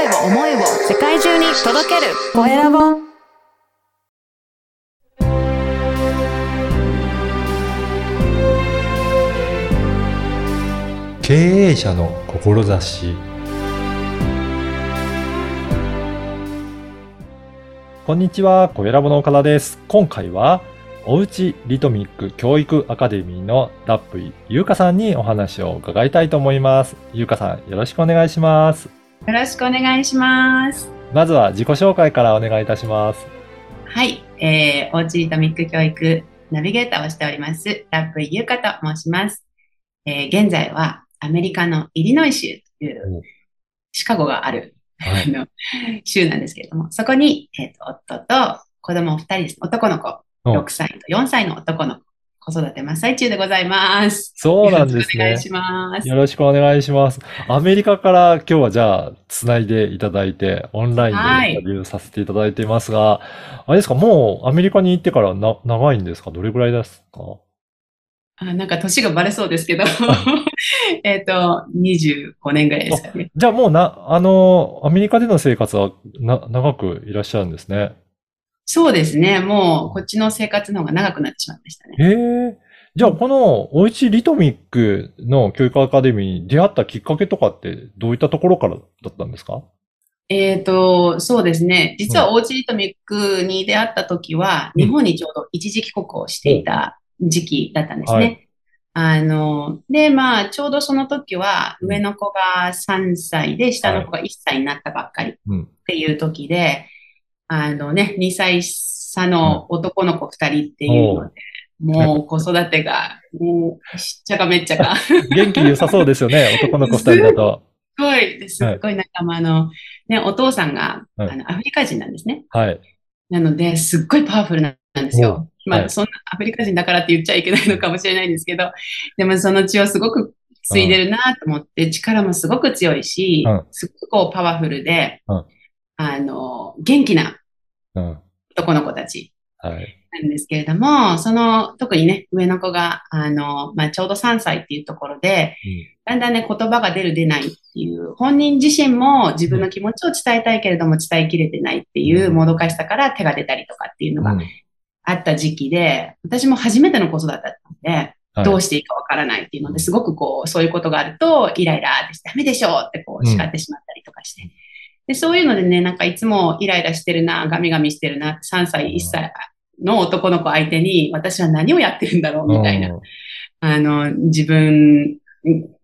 声を思いを世界中に届けるコエラボ経営者の志こんにちは、コエラボの岡田です。今回は、おうちリトミック教育アカデミーのラップイゆうかさんにお話を伺いたいと思います。ゆうかさん、よろしくお願いします。よろしくお願いします。まずは自己紹介からお願いいたします。はい、えー、オーチリトミック教育ナビゲーターをしております、ラップイユカと申します。えー、現在はアメリカのイリノイ州というおシカゴがある、はいあの州なんですけれども、そこに、えっ、と、夫と子供2人です。男の子、お6歳と4歳の男の子、子育て真っ最中でございます。そうなんですねよろしくお願い。します。よろしくお願いします。アメリカから今日はじゃあ、つないでいただいて、オンラインでインタビューさせていただいていますが、あれですか、もうアメリカに行ってからな長いんですか？どれぐらいですか？あなんか年がバレそうですけど、えっと、25年ぐらいですかね。じゃあもうな、あの、アメリカでの生活はな長くいらっしゃるんですね。そうですね。もう、こっちの生活の方が長くなってしまいましたね。へえ。じゃあこの、おうちリトミックの教育アカデミーに出会ったきっかけとかってどういったところからだったんですか？えっと、そうですね。実はオーチリトミックに出会った時は、うん日本にちょうど一時帰国をしていた時期だったんですはね。あの、で、まあ、ちょうどその時は、うん上の子が3歳で、下の子が1歳になったばっかりっうん。ていう時で、あのね、2歳差の男の子2人っていうので、もう子育てが、もう、しっちゃかめっちゃか。元気良さそうですよね、男の子二人だと。すごい、すっごいなんか、まあ、あの、ね、お父さんが、はいあの、アフリカ人なんですね。はい。なので、すっごいパワフルなんですよ。まあ、はいそんなアフリカ人だからって言っちゃいけないのかもしれないんですけど、でもその血をすごく継いでるなと思って、力もすごく強いしうん、すごくこうパワフルでうん、あの、元気なうん。男の子たちはい。なんですけれども、その、特にね、上の子が、あの、まあ、ちょうど3歳っていうところで、だんだんね、言葉が出る出ないっていう、本人自身も自分の気持ちを伝えたいけれども伝えきれてないっていうもどかしさから手が出たりとかっていうのがうんあった時期で、私も初めての子育てだったので、はいどうしていいかわからないっていうので、すごくこう、そういうことがあると、イライラってして、ダメでしょってこう、叱ってしまったりとかして。で、そういうのでね、なんかいつもイライラしてるな、ガミガミしてるな、3歳、1歳の男の子相手に、私は何をやってるんだろうみたいな。うん。あの、自分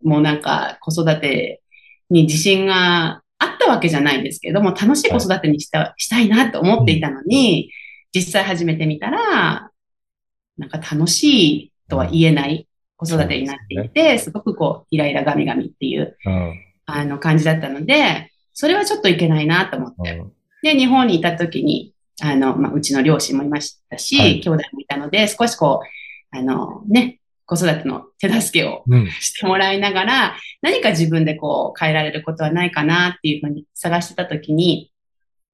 もなんか子育てに自信があったわけじゃないんですけども、楽しい子育てにした,、したいなと思っていたのに、実際始めてみたら、なんか楽しいとは言えない子育てになっていて、すごくこう、イライラガミガミっていう、うん。あの感じだったので、それはちょっといけないなと思って。うんで、日本にいた時に、あの、まあ、うちの両親もいましたし、はい兄弟もいたので、少しこう、あの、ね、子育ての手助けをうん。してもらいながら、何か自分でこう変えられることはないかなっていうふうに探してたときに、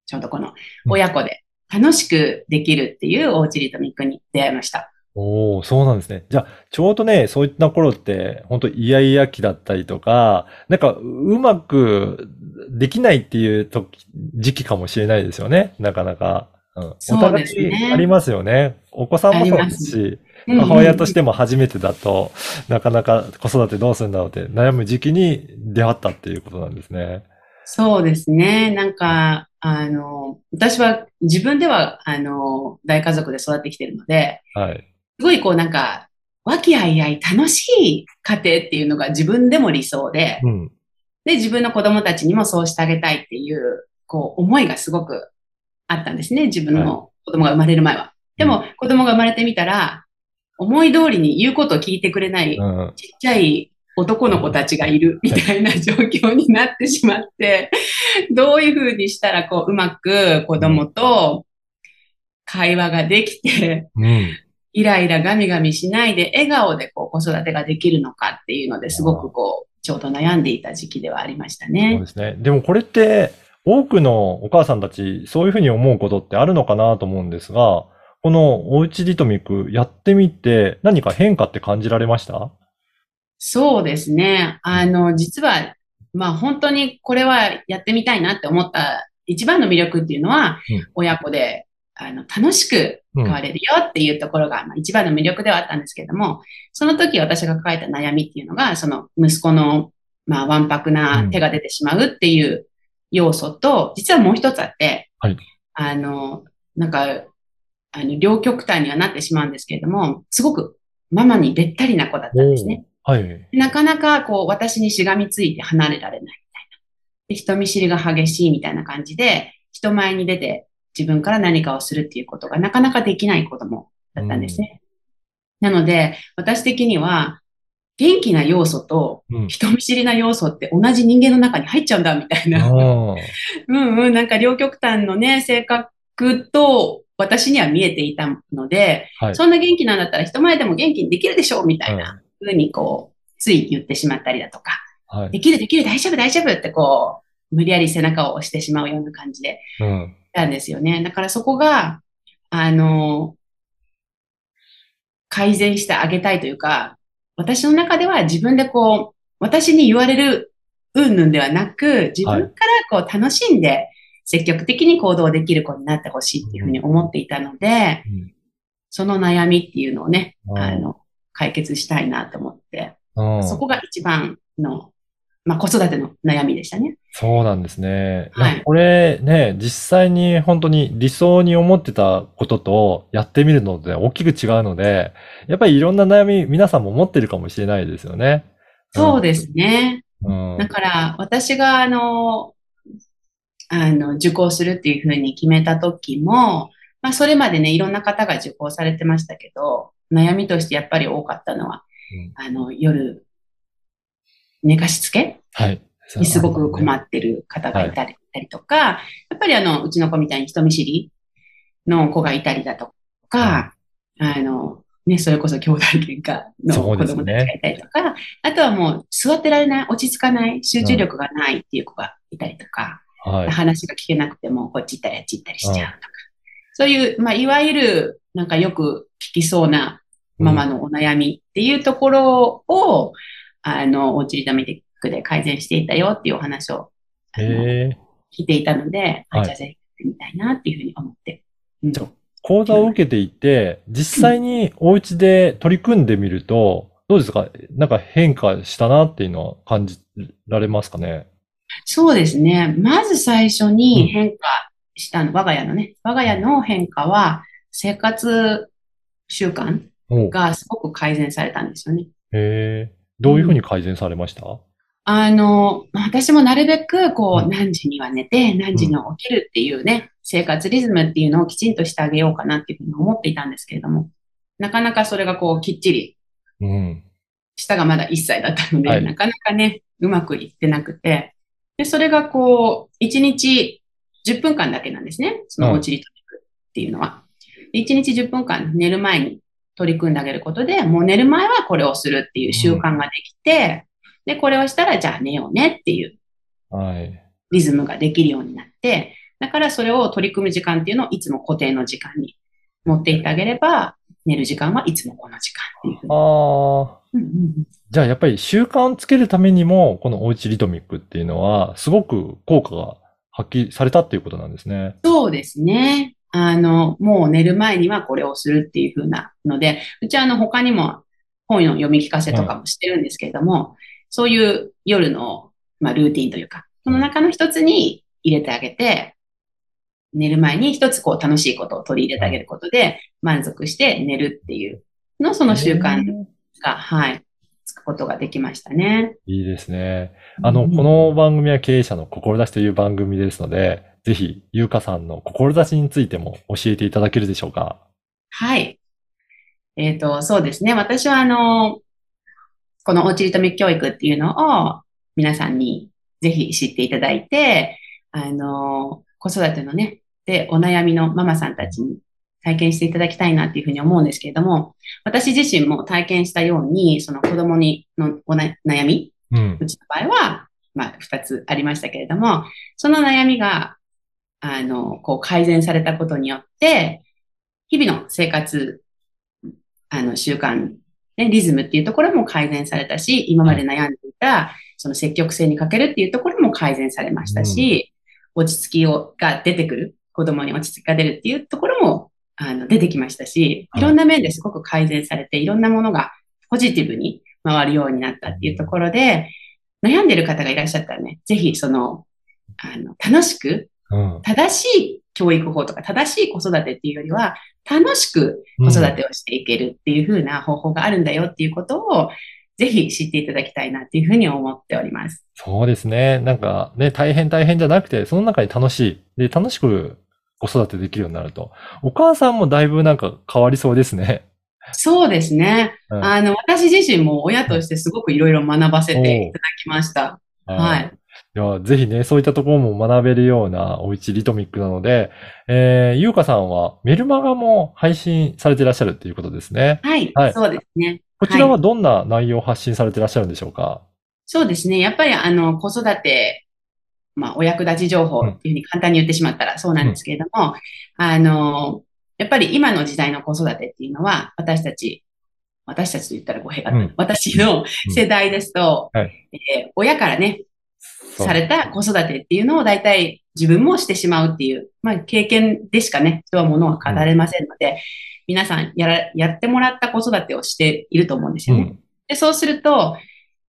ちょうどこの親子で楽しくできるっていうおうちリトミックに出会いました。おお、そうなんですね。じゃあ、ちょうどね、そういった頃って、本当イヤイヤ期だったりとか、なんか、うまくできないっていう時、時期かもしれないですよね。なかなか。うん、そうですねお互いありますよね。お子さんもそうですし、母親としても初めてだと、なかなか子育てどうするんだろうって悩む時期に出会ったっていうことなんですね。そうですね。なんか、あの、私は自分では、あの、大家族で育ってきてるので、はい。すごいこうなんか、和気あいあい楽しい家庭っていうのが自分でも理想で、うん。で、自分の子供たちにもそうしてあげたいっていう、こう、思いがすごくあったんですね。自分の子供が生まれる前は。でも、子供が生まれてみたら、思い通りに言うことを聞いてくれない、うん。ちっちゃい男の子たちがいるみたいな状況になってしまって、どういうふうにしたら、こう、うまく子供と会話ができて、うん。イライラガミガミしないで笑顔でこう子育てができるのかっていうのですごくこう、ちょうど悩んでいた時期ではありましたそうねで。すね。でもこれって、多くのお母さんたち、そういうふうに思うことってあるのかなと思うんですが、このおうちリトミックやってみて、何か変化って感じられました？そうですね。あの、実はまあ本当にこれはやってみたいなって思った一番の魅力っていうのは、うん親子であの楽しく変われるよっていうところが、まあ、一番の魅力ではあったんですけども、その時私が抱えた悩みっていうのが、その息子の、まあ、わんぱくな手が出てしまうっていう要素と、実はもう一つあって、はいあの、なんか、あの、両極端にはなってしまうんですけれども、すごくママにべったりな子だったんですね。はい。なかなかこう私にしがみついて離れられないみたいな。で、人見知りが激しいみたいな感じで、人前に出て自分から何かをするっていうことがなかなかできない子供だったんですね。なので、私的には、元気な要素とうん。人見知りな要素って同じ人間の中に入っちゃうんだみたいな。あ うんうん、なんか両極端のね、性格と私には見えていたので、あ。はい。そんな元気なんだったら人前でも元気にできるでしょうみたいな。はふうにこう、つい言ってしまったりだとか、はい。できるできる大丈夫大丈夫ってこう、無理やり背中を押してしまうような感じでうん。たんですよね。だからそこが、あの、改善してあげたいというか、私の中では自分でこう、私に言われる云々ではなく、自分からこう楽しんで積極的に行動できる子になってほしいっていうふうに思っていたので、うんその悩みっていうのをね、うんあの、解決したいなと思って、うんそこが一番の、まあ、子育ての悩みでしたね。そうなんですね。はいこれね、実際に本当に理想に思ってたこととやってみるので大きく違うので、やっぱりいろんな悩み皆さんも持ってるかもしれないですよね。そうですね。うん。だから、私が、あの、あの、受講するっていうふうに決めた時も、まあ、それまでね、いろんな方が受講されてましたけど、悩みとしてやっぱり多かったのは、あの、夜、寝かしつけ？はい。にすごく困ってる方がいたり,、とか、やっぱりあの、うちの子みたいに人見知りの子がいたりだとか、あの、ね、それこそ兄弟喧嘩の子供たちがいたりとか、あとはもう座ってられない、落ち着かない、集中力がないっていう子がいたりとか、はい。話が聞けなくてもこっち行ったりあっち行ったりしちゃうとか、そういう、まあ、いわゆる、なんかよく聞きそうなママのお悩みっていうところを、あの、おうちリタメティックで改善していたよっていうお話を。聞いていたので、あはいじゃあぜひやってみたいなっていうふうに思って。うんじゃあ講座を受けていて、実際にお家で取り組んでみると、どうですか？なんか変化したなっていうのは感じられますかね？そうですね。まず最初に変化したの、我が家のね、我が家の変化は、生活習慣がすごく改善されたんですよね。へえ。どういうふうに改善されました？あの、まあ私もなるべく、こう、うん何時には寝て、何時に起きるっていうね、生活リズムっていうのをきちんとしてあげようかなっていうふうに思っていたんですけれども、なかなかそれがこう、きっちり、うん。下がまだ1歳だったので、はいなかなかね、うまくいってなくて、で、それがこう、1日10分間だけなんですね。そのおうちリトミックっていうのは。で1日10分間寝る前に取り組んであげることで、もう寝る前はこれをするっていう習慣ができて、で、これをしたらじゃあ寝ようねっていうはい。リズムができるようになって、だからそれを取り組む時間っていうのをいつも固定の時間に持っていってあげれば、寝る時間はいつもこの時間っていうふうに。ああ。うんうんうんじゃあやっぱり習慣をつけるためにも、このおうちリトミックっていうのは、すごく効果が発揮されたっていうことなんですね。そうですね。あの、もう寝る前にはこれをするっていう風なので、うちはあの他にも本の読み聞かせとかもしてるんですけれども、そういう夜の、まあ、ルーティンというか、その中の一つに入れてあげて、寝る前に一つこう楽しいことを取り入れてあげることで、満足して寝るっていうの、その習慣が、はい、つくことができましたね。いいですね。あの、うんこの番組は経営者の志という番組ですので、ぜひ、ゆうかさんの志についても教えていただけるでしょうか？はい。えっ、と、そうですね。私は、あの、このおうちりとみ教育っていうのを皆さんにぜひ知っていただいて、あの、子育てのね、で、お悩みのママさんたちに体験していただきたいなっていうふうに思うんですけれども、私自身も体験したように、その子供にのおな悩み、うん。うちの場合は、まあ、二つありましたけれども、その悩みが、あの、こう改善されたことによって、日々の生活、あの、習慣、ね、リズムっていうところも改善されたし、今まで悩んでいたその積極性に欠けるっていうところも改善されましたし、落ち着きをが出てくる、子供に落ち着きが出るっていうところも、あの、出てきましたし、いろんな面ですごく改善されて、いろんなものがポジティブに回るようになったっていうところで、悩んでる方がいらっしゃったらね、ぜひその、あの、楽しく、うん。正しい教育法とか正しい子育てっていうよりは、楽しく子育てをしていけるっていう風な方法があるんだよっていうことを、ぜひ知っていただきたいなっていうふうに思っております。そうですね。なんかね、大変大変じゃなくて、その中に楽しい。で、楽しく子育てできるようになると。お母さんもだいぶなんか変わりそうですね。そうですね。うんあの、私自身も親としてすごくいろいろ学ばせていただきました。はい。いや、ぜひね、そういったところも学べるようなおうちリトミックなので、えー、ゆうかさんはメルマガも配信されていらっしゃるっていうことですね。はい。はいそうですね。こちらはどんな内容を発信されていらっしゃるんでしょうか？そうですね。やっぱりあの、子育て、まあ、お役立ち情報っていうふうに簡単に言ってしまったらそうなんですけれども、あの、やっぱり今の時代の子育てっていうのは、私たち、私たちと言ったら語弊がある、うん私の世代ですと、はいえー親からね、された子育てっていうのを大体自分もしてしまうっていう、まあ経験でしかね、人はものは語れませんので、皆さんやら、やってもらった子育てをしていると思うんですよね。うん。で、そうすると、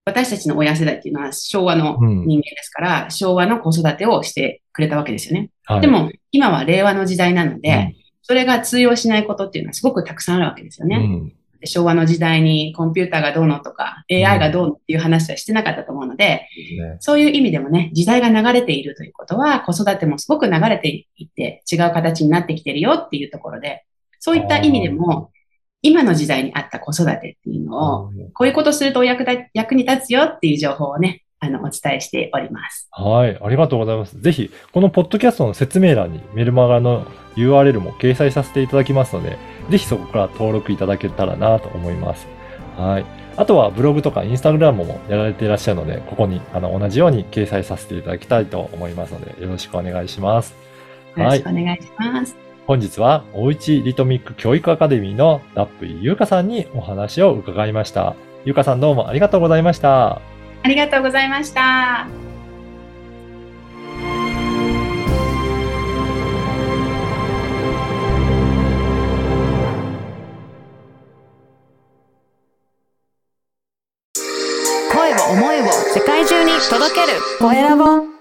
私たちの親世代っていうのは昭和のうん人間ですから、昭和の子育てをしてくれたわけですよね。はい。でも、今は令和の時代なので、うんそれが通用しないことっていうのはすごくたくさんあるわけですよね。昭和の時代にコンピューターがどうのとか、AI がどうのっていう話はしてなかったと思うので。そういう意味でもね、時代が流れているということは、子育てもすごく流れていって、違う形になってきてるよっていうところで、そういった意味でも、今の時代に合った子育てっていうのを、こういうことするとお役立役に立つよっていう情報をね、あの、お伝えしております。はい。ありがとうございます。ぜひ、このポッドキャストの説明欄にメルマガの URL も掲載させていただきますので、ぜひそこから登録いただけたらなと思います。はい。あとはブログとかインスタグラムもやられていらっしゃるので、ここにあの同じように掲載させていただきたいと思いますので、よろしくお願いします。よろしくお願いします。本日は、おうちリトミック教育アカデミーのラップイゆうかさんにお話を伺いました。ゆうかさんどうもありがとうございました。ありがとうございました。声を思いを世界中に届ける声ラボ